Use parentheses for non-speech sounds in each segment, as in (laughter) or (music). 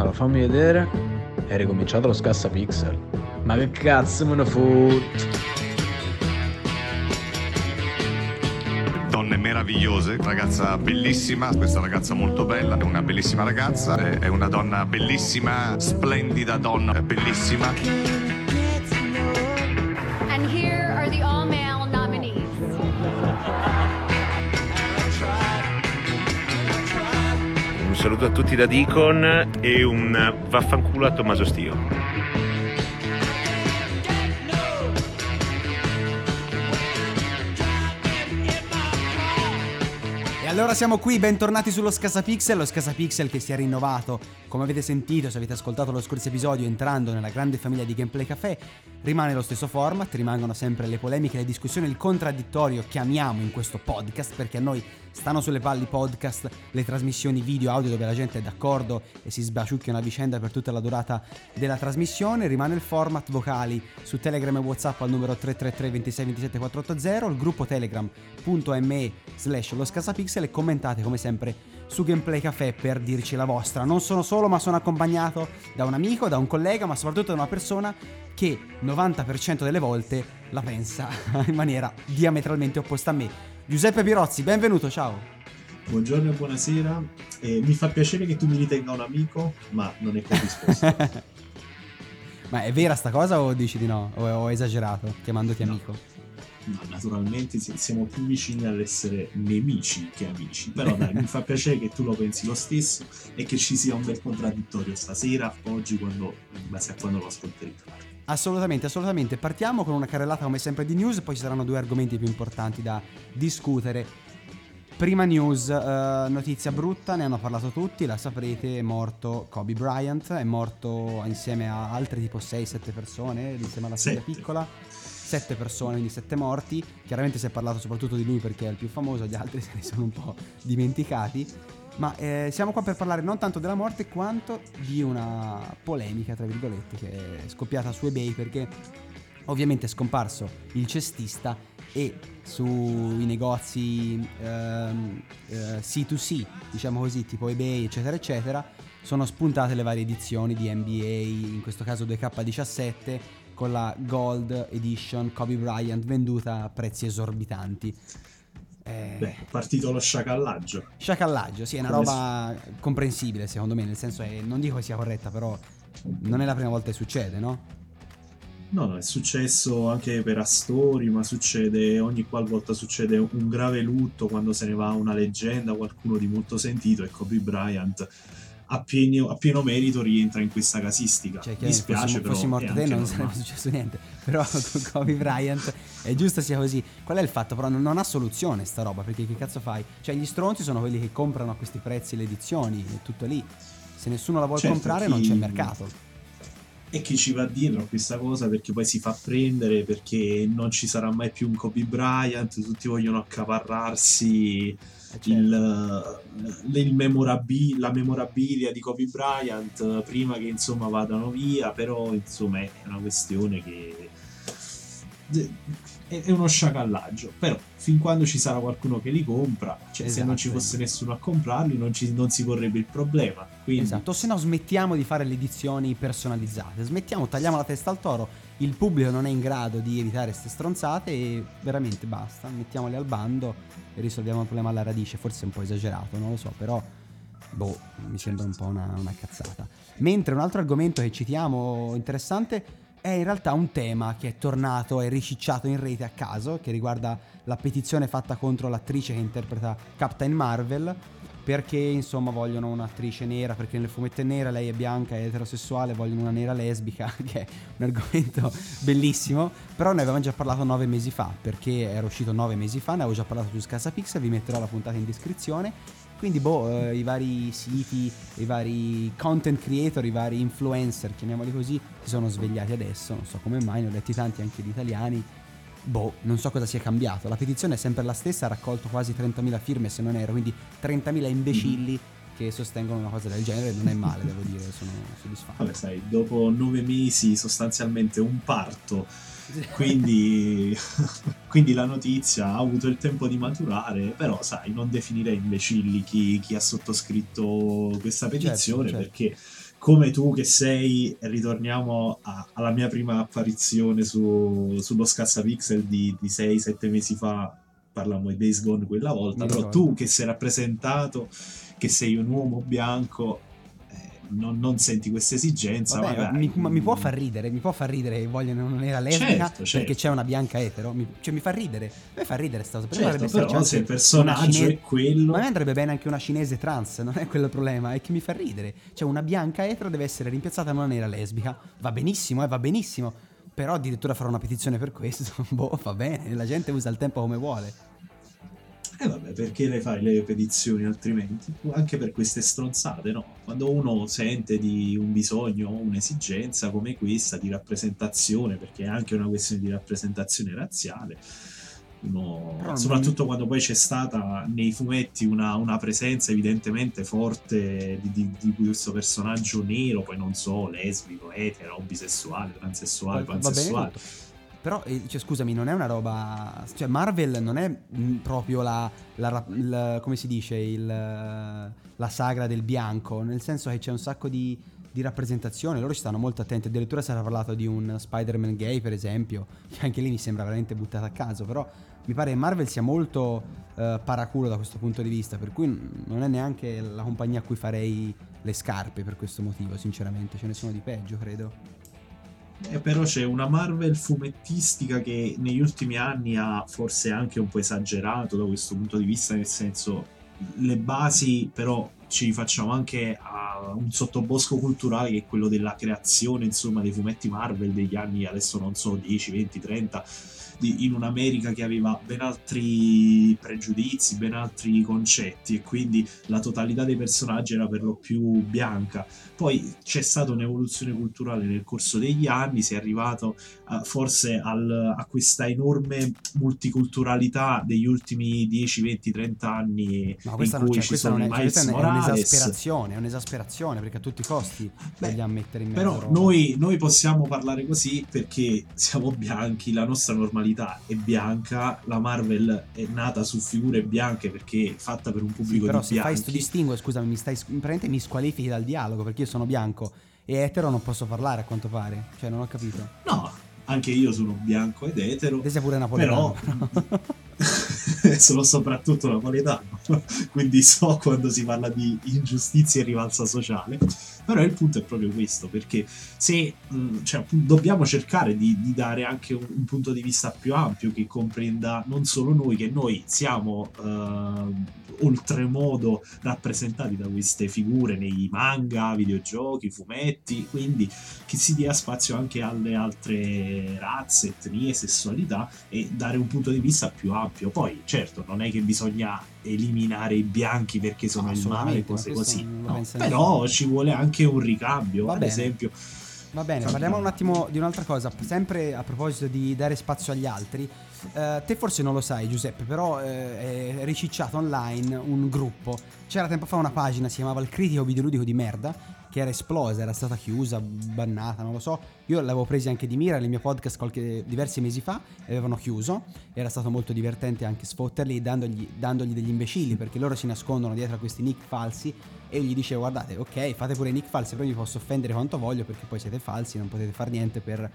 Allora, fammi vedere. È ricominciato lo scassa pixel. Ma che cazzo me ne foot? donne meravigliose, ragazza bellissima, questa ragazza molto bella, è una bellissima ragazza, è una donna bellissima, splendida donna, bellissima. Saluto a tutti da Deacon e un vaffanculo a Tommaso Stio. Allora siamo qui, bentornati sullo Scasapixel, lo Scasapixel che si è rinnovato. Come avete sentito, se avete ascoltato lo scorso episodio entrando nella grande famiglia di Gameplay Café, rimane lo stesso format, rimangono sempre le polemiche, le discussioni, il contraddittorio che amiamo in questo podcast, perché a noi stanno sulle palle i podcast, le trasmissioni video, audio dove la gente è d'accordo e si sbaciucchia una vicenda per tutta la durata della trasmissione, rimane il format vocali su Telegram e Whatsapp al numero 333 26 27 480, il gruppo telegram.me slash lo scasapixel e commentate come sempre su Gameplay Café per dirci la vostra. Non sono solo ma sono accompagnato da un amico, da un collega, ma soprattutto da una persona che 90% delle volte la pensa (laughs) in maniera diametralmente opposta a me. Giuseppe Pirozzi, benvenuto, ciao. Buongiorno e buonasera. Eh, mi fa piacere che tu mi ritenga un amico, ma non è corrisposto. (laughs) Ma è vera sta cosa o dici di no? O ho esagerato chiamandoti No. amico? No, naturalmente si- siamo più vicini all'essere nemici che amici. Però dai, mi fa piacere che tu lo pensi lo stesso e che ci sia un bel contraddittorio stasera, oggi, quando, in base a quando lo ascolterete. Assolutamente, assolutamente. Partiamo con una carrellata come sempre di news, poi ci saranno due argomenti più importanti da discutere. Prima news, eh, notizia brutta, ne hanno parlato tutti, la saprete, è morto Kobe Bryant, è morto insieme a altre tipo 6-7 persone, insieme alla figlia piccola. 7 persone, quindi 7 morti. Chiaramente si è parlato soprattutto di lui perché è il più famoso, gli altri (laughs) se ne sono un po' dimenticati. Ma eh, siamo qua per parlare non tanto della morte quanto di una polemica, tra virgolette, che è scoppiata su eBay perché ovviamente è scomparso il cestista e sui negozi ehm, eh, C2C, diciamo così, tipo eBay, eccetera, eccetera, sono spuntate le varie edizioni di NBA, in questo caso 2K17, con la Gold Edition Kobe Bryant venduta a prezzi esorbitanti. Eh, Beh, partito lo sciacallaggio. Sciacallaggio, sì, è una roba comprensibile secondo me, nel senso è, non dico che sia corretta, però non è la prima volta che succede, no? No, no, è successo anche per Astori, ma succede ogni qualvolta succede un grave lutto quando se ne va una leggenda, qualcuno di molto sentito e Kobe Bryant a pieno, a pieno merito rientra in questa casistica. Cioè Mi se spiace, fossi, però fossi morto te non sarebbe successo niente, però (laughs) con Kobe Bryant è giusto sia così. Qual è il fatto? Però non, non ha soluzione sta roba, perché che cazzo fai? Cioè gli stronzi sono quelli che comprano a questi prezzi le edizioni, è tutto lì. Se nessuno la vuole Certo, comprare chi- non c'è mercato. E chi ci va dietro a questa cosa perché poi si fa prendere perché non ci sarà mai più un Kobe Bryant, tutti vogliono accaparrarsi certo. il, il memorabi- la memorabilia di Kobe Bryant eh, prima che insomma vadano via, però insomma è una questione che è uno sciacallaggio, però fin quando ci sarà qualcuno che li compra, cioè se non ci Esatto. fosse nessuno a comprarli non, ci- non si porrebbe il problema. Quindi Esatto, se no smettiamo di fare le edizioni personalizzate, smettiamo, tagliamo la testa al toro, il pubblico non è in grado di evitare queste stronzate e veramente basta, mettiamole al bando e risolviamo il problema alla radice, forse è un po' esagerato, non lo so, però boh, mi sembra un po' una, una cazzata. Mentre un altro argomento che citiamo interessante è in realtà un tema che è tornato e ricicciato in rete a caso, che riguarda la petizione fatta contro l'attrice che interpreta Captain Marvel perché insomma vogliono un'attrice nera, perché nel fumetto è nera, lei è bianca, è eterosessuale, vogliono una nera lesbica, (laughs) che è un argomento bellissimo, però ne avevamo già parlato nove mesi fa, perché era uscito nove mesi fa, ne avevo già parlato su Scasapix, vi metterò la puntata in descrizione, quindi boh, eh, i vari siti, i vari content creator, i vari influencer, chiamiamoli così, si sono svegliati adesso, non so come mai, ne ho letti tanti anche di italiani, Boh, non so cosa sia cambiato. La petizione è sempre la stessa, ha raccolto quasi 30.000 firme se non ero, quindi 30.000 imbecilli che sostengono una cosa del genere. Non è male, devo dire, sono soddisfatto. Vabbè, sai, dopo nove mesi sostanzialmente un parto, quindi, (laughs) quindi la notizia ha avuto il tempo di maturare, però sai, non definirei imbecilli chi, chi ha sottoscritto questa petizione certo. perché come tu che sei, ritorniamo a- alla mia prima apparizione su- sullo Scassapixel di, di 6-7 mesi fa, parlammo di Days Gone quella volta, Mi però ricordo. tu che sei rappresentato, che sei un uomo bianco, eh, non, non senti questa esigenza, Vabbè, magari. mi, ma mi può far ridere, mi può far ridere che vogliono una nera lesbica Certo, certo. perché c'è una bianca etero. Mi, cioè, mi fa ridere. Me fa ridere sta cosa. Certo, però se il una personaggio cine- è quello... Ma a me andrebbe bene anche una cinese trans, non è quello il problema, è che mi fa ridere. Cioè, una bianca etero deve essere rimpiazzata da una nera lesbica. Va benissimo, eh, va benissimo. Però addirittura farò una petizione per questo. (laughs) boh, va bene, la gente usa il tempo come vuole. E vabbè, perché le fai le petizioni altrimenti? Anche per queste stronzate, no? Quando uno sente di un bisogno, un'esigenza come questa di rappresentazione, perché è anche una questione di rappresentazione razziale, uno- soprattutto quando poi c'è stata nei fumetti una, una presenza evidentemente forte di, di- di questo personaggio nero, poi non so, lesbico, etero, bisessuale, transessuale, pansessuale. Però, eh, cioè, scusami, non è una roba. Cioè, Marvel non è mm, proprio la. la il- come si dice? Il, la sagra del bianco. Nel senso che c'è un sacco di, di rappresentazione. Loro ci stanno molto attenti. Addirittura si era parlato di un Spider-Man gay, per esempio. (laughs) Che anche lì mi sembra veramente buttata a caso. Però mi pare che Marvel sia molto eh, paraculo da questo punto di vista. Per cui non è neanche la compagnia a cui farei le scarpe per questo motivo, sinceramente. Ce ne sono di peggio, credo. Eh, però c'è una Marvel fumettistica che negli ultimi anni ha forse anche un po' esagerato da questo punto di vista, nel senso le basi però ci rifacciamo anche a un sottobosco culturale che è quello della creazione insomma dei fumetti Marvel degli anni adesso non so 10, 20, 30 di- in un'America che aveva ben altri pregiudizi, ben altri concetti e quindi la totalità dei personaggi era per lo più bianca. Poi c'è stata un'evoluzione culturale nel corso degli anni, si è arrivato eh, forse al- a questa enorme multiculturalità degli ultimi 10, 20, 30 anni No, questa, in non, cui cioè, ci questa sono non i è, Miles Morales. Un'esasperazione, è un'esasperazione perché a tutti i costi Beh, vogliamo mettere in mezzo Però noi, noi possiamo parlare così perché siamo bianchi, la nostra normalità è bianca, la Marvel è nata su figure bianche perché è fatta per un Sì, pubblico però di se fai bianchi. sto distinguo, scusami, mi stai praticamente mi squalifichi dal dialogo perché io sono bianco e etero non posso parlare a quanto pare. Cioè, non ho capito. No, anche io sono bianco ed etero, Te sei pure napoletano. però (laughs) (laughs) sono soprattutto napoletano, (laughs) quindi so quando si parla di ingiustizia e rivalsa sociale. Però il punto è proprio questo, perché se mh, cioè, dobbiamo cercare di, di dare anche un, un punto di vista più ampio che comprenda non solo noi, che noi siamo eh, oltremodo rappresentati da queste figure nei manga, videogiochi, fumetti, quindi che si dia spazio anche alle altre razze, etnie, sessualità e dare un punto di vista più ampio. Poi, certo, non è che bisogna eliminare i bianchi perché sono No, il male, cose così. no. Però ci vuole anche un ricambio. Va Ad bene. esempio, Va bene, parliamo un attimo di un'altra cosa, sempre a proposito di dare spazio agli altri. Eh, te forse non lo sai Giuseppe, però eh, è ricicciato online un gruppo. C'era tempo fa una pagina, si chiamava Il Critico Videoludico di Merda, che era esplosa, era stata chiusa, bannata, non lo so. Io l'avevo presa anche di mira nel mio podcast qualche, diversi mesi fa avevano chiuso. Era stato molto divertente anche sfotterli dandogli, dandogli degli imbecilli perché loro si nascondono dietro a questi nick falsi e io gli dicevo guardate ok fate pure i nick falsi però mi posso offendere quanto voglio perché poi siete falsi non potete fare niente per,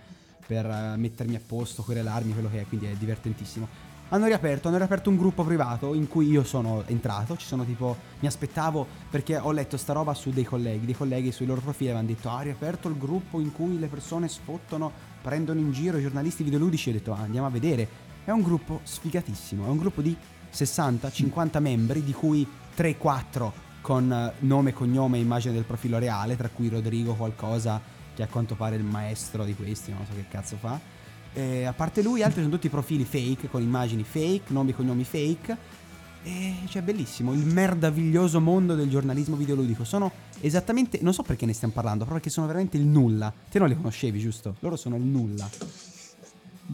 per eh, mettermi a posto querelarmi quello che è quindi è divertentissimo hanno riaperto hanno riaperto un gruppo privato in cui io sono entrato ci sono tipo mi aspettavo perché ho letto sta roba su dei colleghi dei colleghi sui loro profili avevano detto ha riaperto il gruppo in cui le persone sfottono prendono in giro i giornalisti videoludici ho detto ah, andiamo a vedere è un gruppo sfigatissimo è un gruppo di 60-50 membri di cui 3-4 con eh, nome, cognome e immagine del profilo reale, tra cui Rodrigo qualcosa, che a quanto pare è il maestro di questi, non so che cazzo fa. E a parte lui, altri sono tutti profili fake, con immagini fake, nomi e cognomi fake. E cioè, bellissimo, il merdaviglioso mondo del giornalismo videoludico. Sono esattamente, non so perché ne stiamo parlando, proprio perché sono veramente il nulla. Te non li conoscevi, giusto? Loro sono il nulla.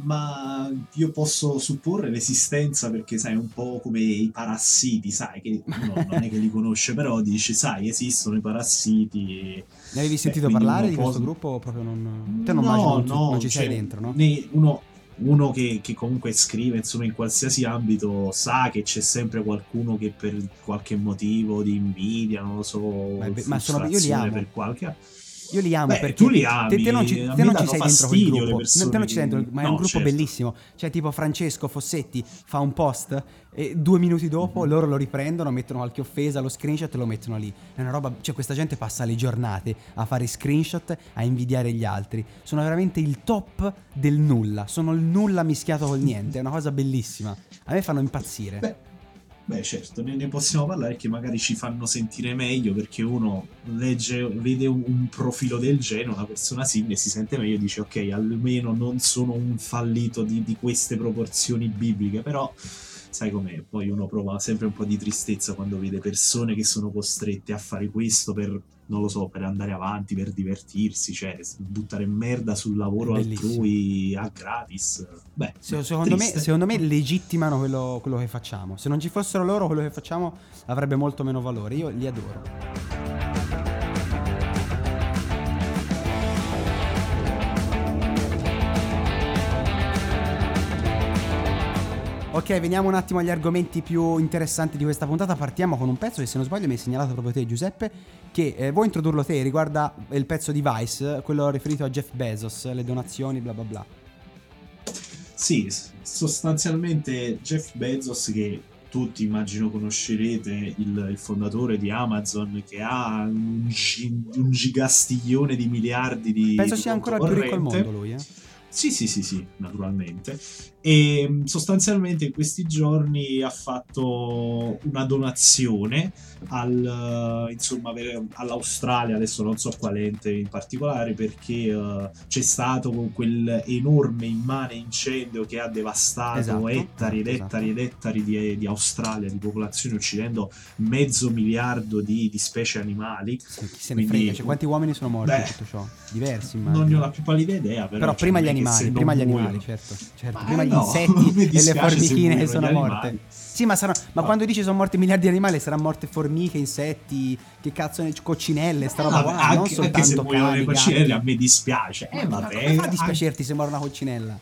Ma io posso supporre l'esistenza perché sai, è un po' come i parassiti, sai, che uno non è che li conosce, però dici, sai, esistono i parassiti. E... Ne avevi sentito quindi parlare di può- questo gruppo proprio non... Te non, no, non, no, non ci sei cioè, dentro, no? ne- uno uno che, che comunque scrive insomma in qualsiasi ambito sa che c'è sempre qualcuno che per qualche motivo di invidia, non lo so, Beh, beh, ma sono- io li amo. per qualche Io li amo Beh, perché tu li ami, te, te non ci, te non ci sei dentro quel gruppo. persone te non ci sei dentro, ma è un no, gruppo certo. bellissimo. Cioè, tipo Francesco Fossetti fa un post e due minuti dopo Mhm. loro lo riprendono, mettono qualche offesa, lo screenshot e lo mettono lì. È una roba. Cioè, questa gente passa le giornate a fare screenshot, a invidiare gli altri. Sono veramente il top del nulla. Sono il nulla mischiato col niente. È una cosa bellissima. A me fanno impazzire. Beh, beh, certo, ne, ne possiamo parlare che magari ci fanno sentire meglio perché uno legge, vede un, profilo del genere, una persona simile, si sente meglio e dice ok, almeno non sono un fallito di, di queste proporzioni bibliche, però sai com'è, poi uno prova sempre un po' di tristezza quando vede persone che sono costrette a fare questo per, non lo so, per andare avanti, per divertirsi, cioè buttare merda sul lavoro bellissimo. altrui a gratis. Beh, Se- secondo, me, secondo me legittimano quello, quello che facciamo. Se non ci fossero loro, quello che facciamo avrebbe molto meno valore. Io li adoro. Ok, veniamo un attimo agli argomenti più interessanti di questa puntata. Partiamo con un pezzo che, se non sbaglio, mi hai segnalato proprio te, Giuseppe. Che eh, vuoi introdurlo te? Riguarda il pezzo di Vice, quello riferito a Jeff Bezos, le donazioni, bla bla bla. Sì, sostanzialmente Jeff Bezos che tutti immagino conoscerete, il, il fondatore di Amazon che ha un, gi- un gigastiglione di miliardi di... Penso di sia ancora il più ricco al corrente. mondo lui, eh. Sì, sì, sì, sì, naturalmente. E mh, sostanzialmente in questi giorni ha fatto una donazione al, eh, insomma, per- all'Australia, adesso non so quale ente in particolare, perché eh, c'è stato quel enorme immane incendio che ha devastato Esatto, ettari ed esatto, ettari ed ettari di, di Australia, di popolazione, uccidendo mezzo miliardo di, di specie animali. Sì, chi se ne Quindi- frega, cioè, quanti uomini sono morti Beh, tutto ciò? Diversi, immagino. Non ne ho la più pallida idea, però, Però cioè, prima gli se animali, prima gli animali, certo. certo. Ma Prima gli no, insetti (laughs) mi e le formichine sono gli morte. animali. Sì, ma, saranno- ma No. quando dici sono morti miliardi di animali, saranno morte formiche, insetti, che cazzo ne coccinelle, sta roba Ah, qua, anche, non anche soltanto se muoiono le coccinelle a me dispiace. Eh Ma vabbè, come fa a anche dispiacerti se muore una coccinella?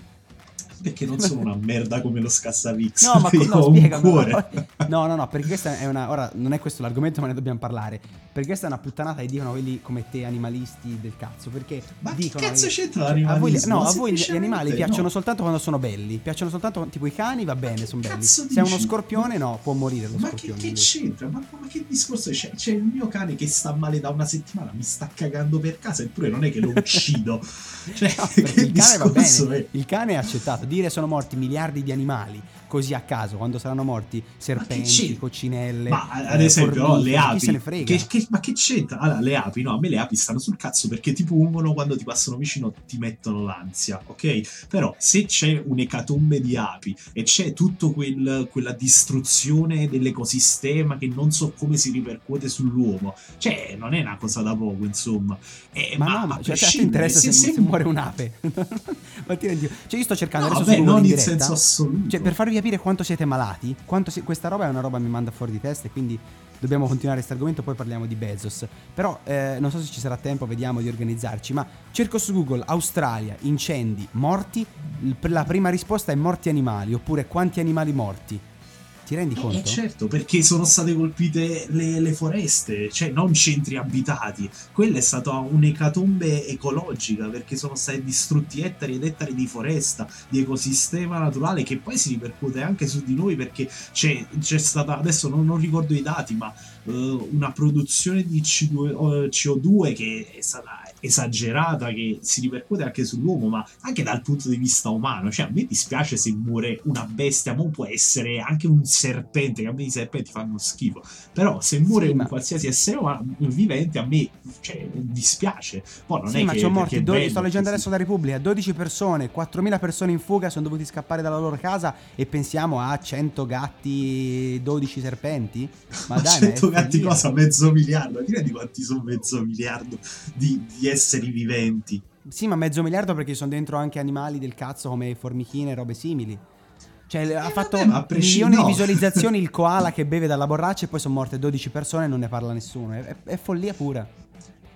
Perché non sono una merda come lo Scassavix. No, ma (laughs) no, ho un spiegamelo. cuore. No, no, no, perché questa è una. Ora non è questo l'argomento, ma ne dobbiamo parlare. Perché questa è una puttanata che dicono quelli come te, animalisti del cazzo. Perché Ma che dicono. cazzo che- c'entra l'animalismo? no, Ma a voi gli- animali piacciono no. soltanto quando sono belli. Piacciono soltanto tipo i cani, va bene, sono belli. Se è uno dici? scorpione, no, può morire lo Ma che, scorpione. che lui. c'entra? Ma, ma che discorso? C'è, c'è il mio cane che sta male da una settimana, mi sta cagando per casa, eppure non è che lo uccido. (laughs) cioè, No, (laughs) che il cane va bene. è? Il cane è accettato. Dire sono morti miliardi di animali così a caso, quando saranno morti serpenti, coccinelle. Ma ad eh, esempio, no, le chi api. se ne frega. Che, che- ma che c'entra? Allora, le api, no, a me le api stanno sul cazzo perché ti pungono quando ti passano vicino, ti mettono l'ansia, ok? Però se c'è un'ecatombe di api e c'è tutta quella distruzione dell'ecosistema che non so come si ripercuote sull'uomo, cioè, non è una cosa da poco, insomma. Eh, Ma, no, ma cioè, a te interessa se, se muore un'ape? ma ti rendi- Cioè, io sto cercando No, adesso vabbè, non in in senso assoluto. Cioè, per farvi capire quanto siete malati, quanto si- questa roba è una roba che mi manda fuori di testa e quindi dobbiamo continuare questo argomento, poi parliamo di Bezos. Però eh, non so se ci sarà tempo, vediamo di organizzarci, ma cerco su Google Australia, incendi, morti, la prima risposta è morti animali, oppure quanti animali morti. Ti rendi Eh, conto? certo, perché sono state colpite le, le foreste, cioè non centri abitati. Quella è stata un'ecatombe ecologica perché sono stati distrutti ettari ed ettari di foresta, di ecosistema naturale che poi si ripercuote anche su di noi perché c'è, c'è stata, adesso non, non ricordo i dati, ma eh, una produzione di C2, eh, CO2 che è stata esagerata che si ripercuote anche sull'uomo, ma anche dal punto di vista umano. Cioè, a me dispiace se muore una bestia, ma può essere anche un serpente, che a me i serpenti fanno schifo. Però se muore Sì, un ma- qualsiasi essere umano, vivente, a me cioè, dispiace. Poi non Sì, è ma che sono morti, è 12 bello sto leggendo adesso la Repubblica, 12 persone, 4.000 persone in fuga sono dovuti scappare dalla loro casa e pensiamo a 100 gatti, 12 serpenti? Ma Ma dai, ma è 100 gatti cosa? Mezzo miliardo? Ti rendi quanti sono mezzo miliardo di, di esseri viventi? Sì, ma mezzo miliardo perché sono dentro anche animali del cazzo come formichine e robe simili. Cioè, ha fatto presci- milioni no. di visualizzazioni il (laughs) koala che beve dalla borraccia e poi sono morte 12 persone e non ne parla nessuno. È, è- follia pura.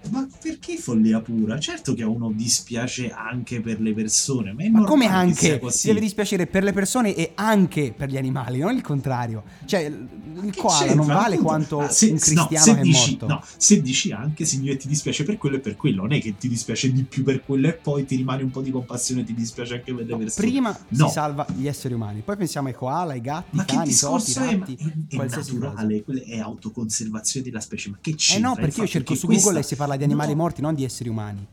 Ma perché follia pura? Certo che a uno dispiace anche per le persone, ma è Ma come anche? deve dispiacere per le persone e anche per gli animali, non il contrario. Cioè, il koala non vale quanto ah, se- un no, cristiano se che è dici, morto. No, se dici anche significa che ti dispiace per quello e per quello, non è che ti dispiace di più per quello e poi ti rimane un po' di compassione e ti dispiace anche per le No, persone. prima No. si salva gli esseri umani, poi pensiamo ai koala, ai gatti, Ma ai che cani, i topi, discorso i è? Ma ratti, è, è naturale, quella è autoconservazione della specie. Ma che Eh c'entra? no, il perché io cerco su questa- Google e si parla di animali No, morti, non di esseri umani.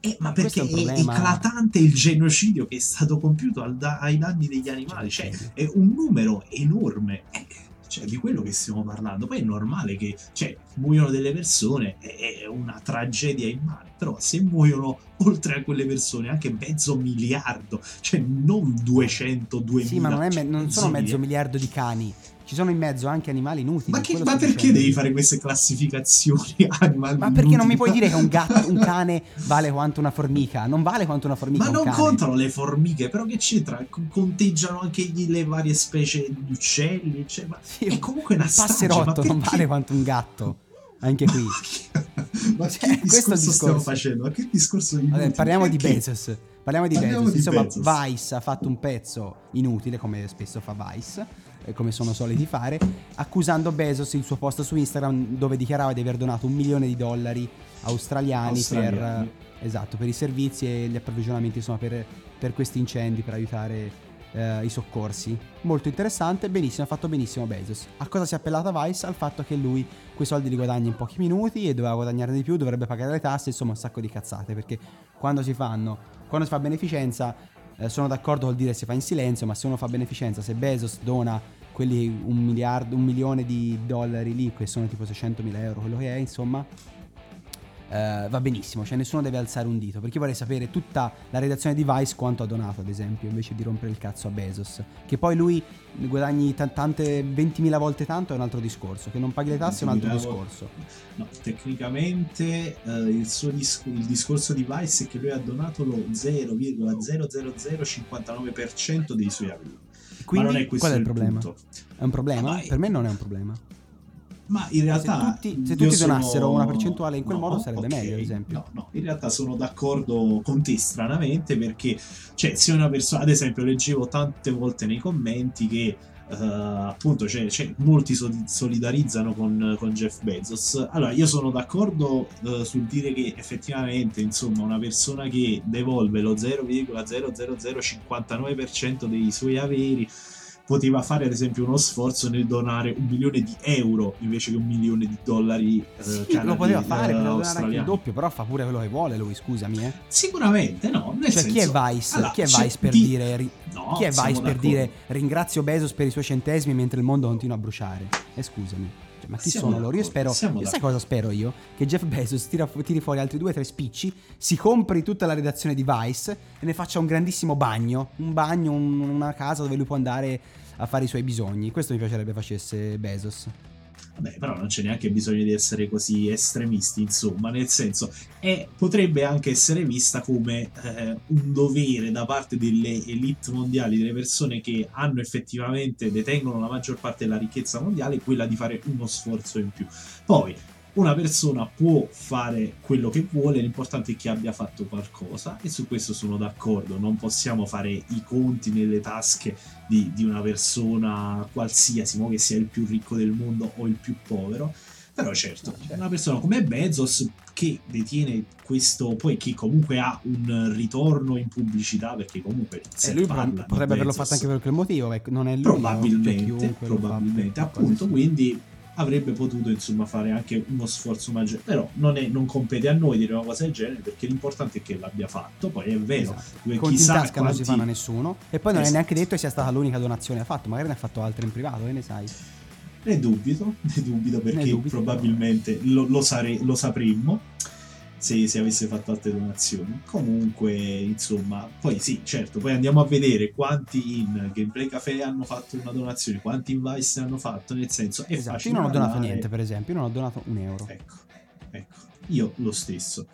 Eh, ma perché è è, eclatante il genocidio che è stato compiuto al da- ai danni degli animali, cioè è un numero enorme. Eh, cioè, di quello che stiamo parlando. Poi è normale che cioè, muoiono delle persone, è, una tragedia immane. Però se muoiono oltre a quelle persone anche mezzo miliardo, cioè non 200, 2000. Sì, ma non, me- cioè, non sono mezzo miliardo di cani. Ci sono in mezzo anche animali inutili. Ma, che- ma perché dicendo. devi fare queste classificazioni (laughs) animali? Ma perché non mi inutili? puoi dire che un gatto, un (laughs) cane vale quanto una formica? Non vale quanto una formica. Ma un non cane. contano le formiche, però che c'entra? Conteggiano anche gli- le varie specie di uccelli. Cioè, ma Sì, è comunque una un strage, passerotto ma non vale quanto un gatto. Anche qui. (laughs) ma Cioè, che il discorso stiamo discorso. facendo? Ma che discorso di Vabbè, parliamo di Perché? Bezos. Parliamo di Parliamo Bezos. di Insomma, Bezos. Vice ha fatto un pezzo inutile, come spesso fa Vice, come sono soliti fare, accusando Bezos il suo post su Instagram dove dichiarava di aver donato un milione di dollari australiani, Australiani. per esatto, per i servizi e gli approvvigionamenti insomma, per, per questi incendi, per aiutare eh, i soccorsi. Molto interessante, benissimo, ha fatto benissimo Bezos. A cosa si è appellata Vice? Al fatto che lui quei soldi li guadagna in pochi minuti e doveva guadagnarne di più, dovrebbe pagare le tasse, insomma un sacco di cazzate, perché quando si fanno, quando si fa beneficenza, eh, sono d'accordo col dire si fa in silenzio, ma se uno fa beneficenza, se Bezos dona quelli un miliardo, un milione di dollari lì, che sono tipo 600 mila euro, quello che è, insomma, eh, va benissimo, cioè nessuno deve alzare un dito, perché vorrei sapere tutta la redazione di Vice quanto ha donato, ad esempio, invece di rompere il cazzo a Bezos, che poi lui guadagni ta- tante 20.000 volte tanto è un altro discorso, che non paghi le tasse è un altro 20.000 discorso. No, tecnicamente eh, il suo dis- il discorso di Vice è che lui ha donato lo 0,00059% dei suoi averi. Quindi ma non è questo qual è il problema? punto. È un problema? Ma- Per me non è un problema. Ma in realtà tutti- se tutti sono- donassero una percentuale in quel No, modo sarebbe ok, meglio, ad esempio. No, no, in realtà sono d'accordo con te stranamente perché, cioè, se una persona, ad esempio, leggevo tante volte nei commenti che eh, appunto cioè, cioè, molti so- solidarizzano con, con Jeff Bezos. Allora, io sono d'accordo eh, sul dire che effettivamente, insomma, una persona che devolve lo 0,00059% dei suoi averi poteva fare ad esempio uno sforzo nel donare un milione di euro invece che un milione di dollari eh, Sì, canadi- lo poteva fare, eh, poteva donare anche il doppio, però fa pure quello che vuole lui, scusami, eh. Sicuramente no, nel Cioè, chi è senso- Vice? Allora, chi è Vice per di- dire ri- No, chi è Vice per dire ringrazio Bezos per i suoi centesimi mentre il mondo continua a bruciare? E scusami. Cioè, ma chi Siamo sono loro? Io spero. siamo Io sai cosa spero io? Che Jeff Bezos tira tiri fuori altri due o tre spicci, si compri tutta la redazione di Vice e ne faccia un grandissimo bagno. Un bagno, un- una casa dove lui può andare a fare i suoi bisogni. Questo mi piacerebbe facesse Bezos. Vabbè, però non c'è neanche bisogno di essere così estremisti, insomma, nel senso, è, potrebbe anche essere vista come eh, un dovere da parte delle elite mondiali, delle persone che hanno effettivamente, detengono la maggior parte della ricchezza mondiale, quella di fare uno sforzo in più. Poi, una persona può fare quello che vuole, l'importante è che abbia fatto qualcosa e su questo sono d'accordo, non possiamo fare i conti nelle tasche di, di una persona qualsiasi, che sia il più ricco del mondo o il più povero, però certo, una persona come Bezos che detiene questo, poi che comunque ha un ritorno in pubblicità, perché comunque se E lui parla potrebbe averlo fatto anche per quel motivo, non è lui. Probabilmente, probabilmente, appunto, quindi avrebbe potuto insomma fare anche uno sforzo maggiore. Però non, è, non compete a noi dire una cosa del genere perché l'importante è che l'abbia fatto poi è vero. Esatto. conti in tasca quanti... non si fanno a nessuno. E poi non esatto. è neanche detto che sia stata l'unica donazione che ha fatto magari ne ha fatto altre in privato che ne sai? Ne dubito (laughs) ne dubito perché ne dubito, probabilmente lo, lo, sare, lo sapremmo se, se, avesse fatto altre donazioni. Comunque, insomma, poi sì, certo, poi andiamo a vedere quanti in Gameplay Café hanno fatto una donazione, quanti in Vice hanno fatto, nel senso è esatto, facile. Io non ho donato niente, per esempio, io non ho donato un euro. Ecco, ecco, io lo stesso.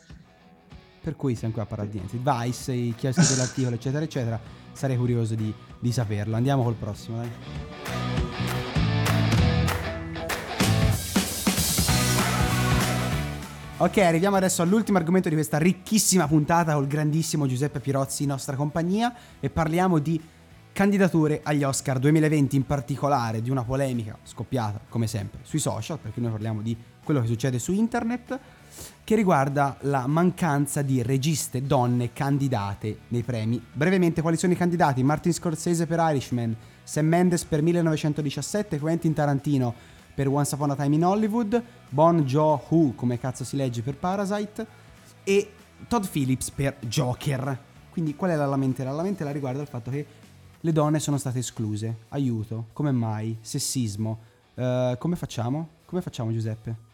Per cui siamo qui a parlare di niente. Vice, i chioschi dell'articolo, eccetera, eccetera. Sarei curioso di, di saperlo. Andiamo col prossimo, dai. Ok, arriviamo adesso all'ultimo argomento di questa ricchissima puntata col grandissimo Giuseppe Pirozzi in nostra compagnia e parliamo di candidature agli Oscar 2020, in particolare di una polemica scoppiata, come sempre, sui social, perché noi parliamo di quello che succede su internet, che riguarda la mancanza di registe donne candidate nei premi. Brevemente, quali sono i candidati? Martin Scorsese per Irishman, Sam Mendes per 1917, Quentin Tarantino per Once Upon a Time in Hollywood, Bon Jo-Ho, come cazzo si legge, per Parasite, e Todd Phillips per Joker. Quindi qual è la lamentela? La lamentela riguarda il fatto che le donne sono state escluse. Aiuto, come mai? Sessismo. Uh, come facciamo? Come facciamo Giuseppe?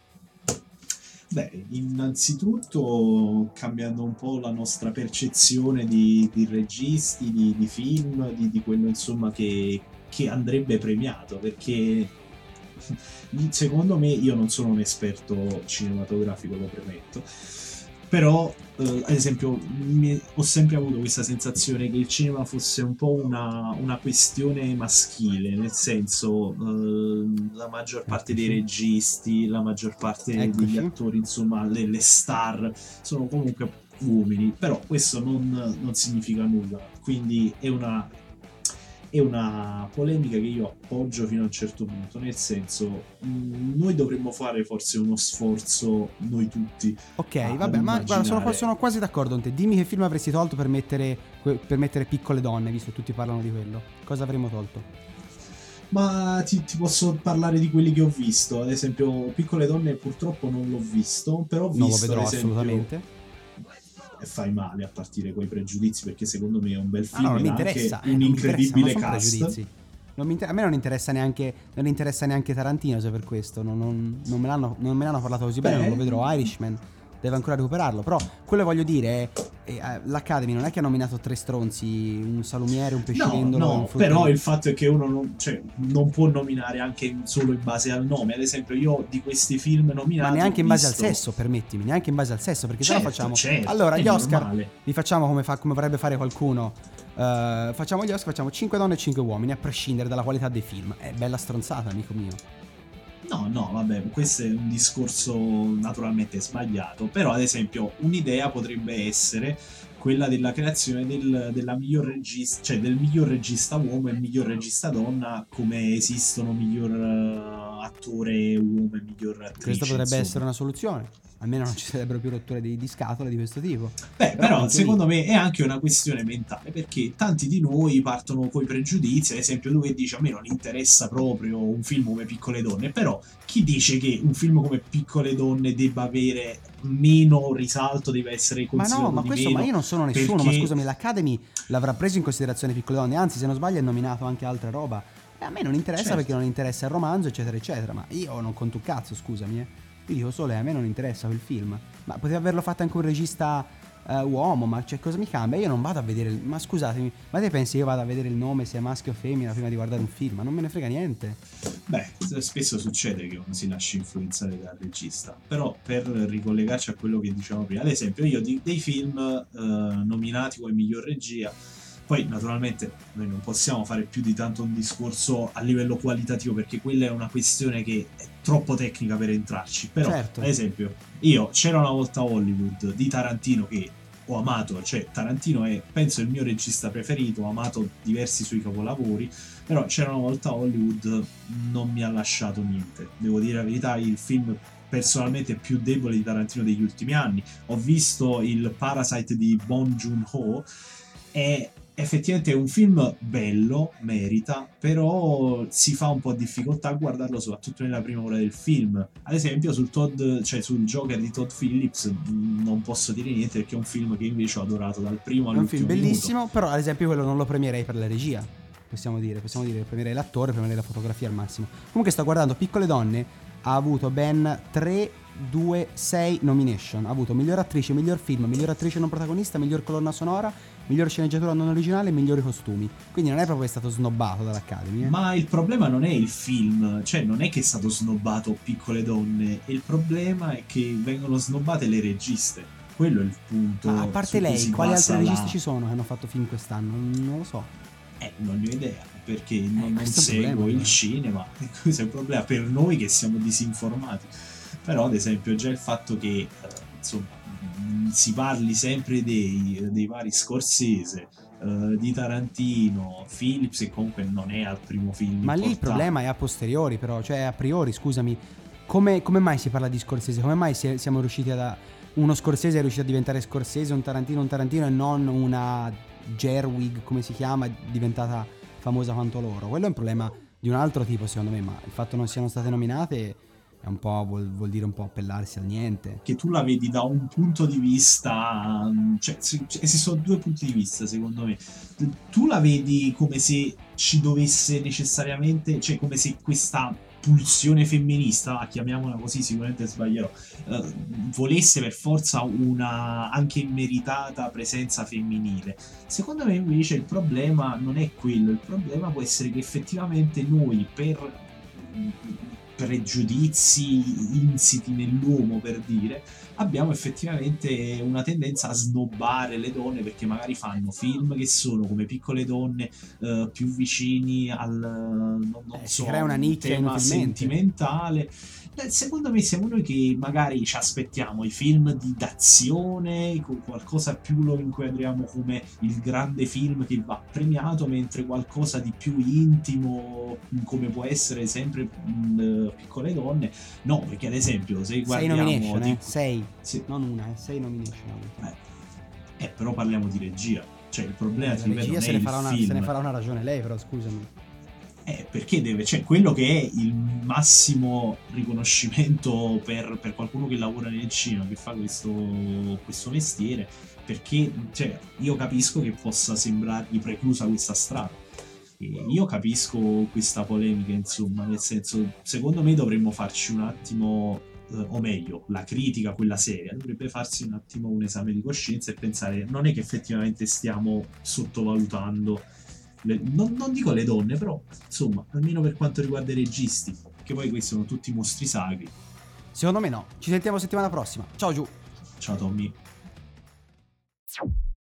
Beh, innanzitutto cambiando un po' la nostra percezione di, di registi, di, di film, di, di, quello insomma che, che andrebbe premiato, perché (laughs) secondo me io non sono un esperto cinematografico, lo premetto. Però, eh, ad esempio, mi, ho sempre avuto questa sensazione che il cinema fosse un po' una, una questione maschile, nel senso eh, la maggior parte dei registi, la maggior parte Eccoci. degli attori, insomma, le, le, star sono comunque uomini, però questo non, non significa nulla, quindi è una è una polemica che io appoggio fino a un certo punto, nel senso mh, noi dovremmo fare forse uno sforzo, noi tutti. Ok, vabbè, ma guarda, sono, sono, quasi d'accordo con te. Dimmi che film avresti tolto per mettere, per mettere piccole donne, visto che tutti parlano di quello. Cosa avremmo tolto? Ma ti, ti, posso parlare di quelli che ho visto. Ad esempio, Piccole Donne purtroppo non l'ho visto, però ho visto... Non lo vedrò esempio, assolutamente e fai male a partire quei pregiudizi perché secondo me è un bel film ah, no, non mi interessa, un incredibile cast Inter- a me non interessa, neanche, non interessa neanche Tarantino se per questo non, non, non, me, l'hanno, non me l'hanno parlato così Beh. bene non lo vedrò Irishman deve ancora recuperarlo. Però quello che voglio dire è, eh, l'Academy non è che ha nominato tre stronzi, un salumiere, un pescivendolo. No, no però il fatto è che uno non, cioè, non, può nominare anche solo in base al nome. Ad esempio, io di questi film nominati. Ma neanche in base visto... al sesso, permettimi, neanche in base al sesso, perché certo, se no facciamo. Certo, allora, gli Oscar normale. li facciamo come, fa, come vorrebbe fare qualcuno. Uh, facciamo gli Oscar, facciamo 5 donne e 5 uomini, a prescindere dalla qualità dei film. È bella stronzata, amico mio. No, vabbè, questo è un discorso naturalmente sbagliato, però ad esempio un'idea potrebbe essere quella della creazione del, della miglior regista, cioè del miglior regista uomo e miglior regista donna, come esistono miglior uh, attore uomo e miglior attrice. Questa potrebbe insomma. essere una soluzione almeno non ci sarebbero più rotture di, di scatole di questo tipo. Beh, però, però secondo lì... me è anche una questione mentale, perché tanti di noi partono con i pregiudizi, ad esempio lui dice a me non interessa proprio un film come Piccole Donne, però chi dice che un film come Piccole Donne debba avere meno risalto, deve essere considerato Ma no, ma questo, ma io non sono nessuno, perché... ma scusami, l'Academy l'avrà preso in considerazione Piccole Donne, anzi se non sbaglio è nominato anche altra roba. E a me non interessa certo. perché non interessa il romanzo, eccetera, eccetera, ma io non conto un cazzo, scusami, eh. Io dico solo, a me non interessa quel film. Ma poteva averlo fatto anche un regista uh, uomo, ma cioè, cosa mi cambia? Io non vado a vedere. Il... Ma scusatemi, ma te pensi che io vado a vedere il nome se è maschio o femmina prima di guardare un film? Ma non me ne frega niente. Beh, spesso succede che uno si lasci influenzare dal regista. Però per ricollegarci a quello che dicevamo prima, ad esempio, io di, dei film uh, nominati come miglior regia poi naturalmente noi non possiamo fare più di tanto un discorso a livello qualitativo perché quella è una questione che è troppo tecnica per entrarci. Però, certo. ad esempio, io c'era una volta Hollywood di Tarantino che ho amato, cioè Tarantino è penso il mio regista preferito, ho amato diversi suoi capolavori, però c'era una volta Hollywood non mi ha lasciato niente. Devo dire la verità, il film personalmente più debole di Tarantino degli ultimi anni. Ho visto il Parasite di Bong Joon-ho e effettivamente è un film bello, merita, però si fa un po' difficoltà a guardarlo soprattutto nella prima ora del film. Ad esempio sul Todd, cioè sul Joker di Todd Phillips non posso dire niente perché è un film che invece ho adorato dal primo È un all'ultimo film bellissimo, minuto. però ad esempio quello non lo premierei per la regia. Possiamo dire, possiamo dire, premierei l'attore, premierei la fotografia al massimo. Comunque sto guardando Piccole Donne, ha avuto ben 3, 2, 6 nomination. Ha avuto miglior attrice, miglior film, miglior attrice non protagonista, miglior colonna sonora, miglior sceneggiatura non originale e migliori costumi. Quindi non è proprio stato snobbato dall'Academy. Eh? Ma il problema non è il film, cioè non è che è stato snobbato Piccole Donne, il problema è che vengono snobbate le registe. Quello è il punto. Ma a parte lei, quali altri la- registi ci sono che hanno fatto film quest'anno? Non lo so. Eh, non ne ho idea, perché non, non un seguo problema, il allora. cinema. (laughs) Questo è un problema per noi che siamo disinformati. Però, ad esempio, già il fatto che eh, insomma mh, si parli sempre dei, dei vari Scorsese, eh, di Tarantino, Phillips, che comunque non è al primo film. Ma lì il problema è a posteriori, però, cioè a priori, scusami, come, come mai si parla di Scorsese? Come mai si- siamo riusciti a... Uno Scorsese è riuscito a diventare Scorsese, un Tarantino un Tarantino e non una Gerwig, come si chiama, diventata famosa quanto loro? Quello è un problema di un altro tipo, secondo me, ma il fatto non siano state nominate vuol, vuol dire un po' appellarsi al niente. che tu la vedi da un punto di vista, mm, cioè, se- cioè, due punti di vista secondo me. Tu la vedi come se ci dovesse necessariamente, cioè come se questa pulsione femminista, chiamiamola così, sicuramente sbaglierò, eh, volesse per forza una anche immeritata presenza femminile. Secondo me invece il problema non è quello, il problema può essere che effettivamente noi per pregiudizi insiti nell'uomo per dire abbiamo effettivamente una tendenza a snobbare le donne perché magari fanno film che sono come piccole donne eh, più vicini al non, non Eh, so, crea una nicchia tema sentimentale secondo me siamo noi che magari ci aspettiamo i film di d'azione con qualcosa più lo inquadriamo come il grande film che va premiato mentre qualcosa di più intimo come può essere sempre mh, piccole donne no perché ad esempio se Sei guardiamo nomination, di- eh? Sei, sì, non una, eh? Sei nomination. eh, eh, però parliamo di regia cioè il problema ti ripeto, regia se è ne, farà una, se ne farà una ragione lei, però scusami. Eh, perché deve, cioè quello che è il massimo riconoscimento per, per qualcuno che lavora nel cinema, che fa questo, questo mestiere, perché cioè, io capisco che possa sembrargli preclusa questa strada. E io capisco questa polemica, insomma, nel senso, secondo me dovremmo farci un attimo, eh, o meglio, la critica, quella seria, dovrebbe farsi un attimo un esame di coscienza e pensare, non è che effettivamente stiamo sottovalutando le- non, non dico le donne, però insomma, almeno per quanto riguarda i registi, che poi questi sono tutti mostri sacri. Secondo me no. Ci sentiamo settimana prossima. Ciao Giù. Ciao Tommy.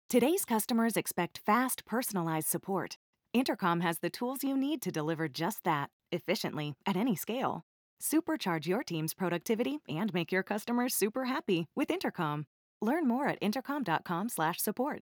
Today's customers expect fast, personalized support. Intercom has the tools you need to deliver just that, efficiently, at any scale. Supercharge your team's productivity and make your customers super happy with Intercom. Learn more at intercom.com/support.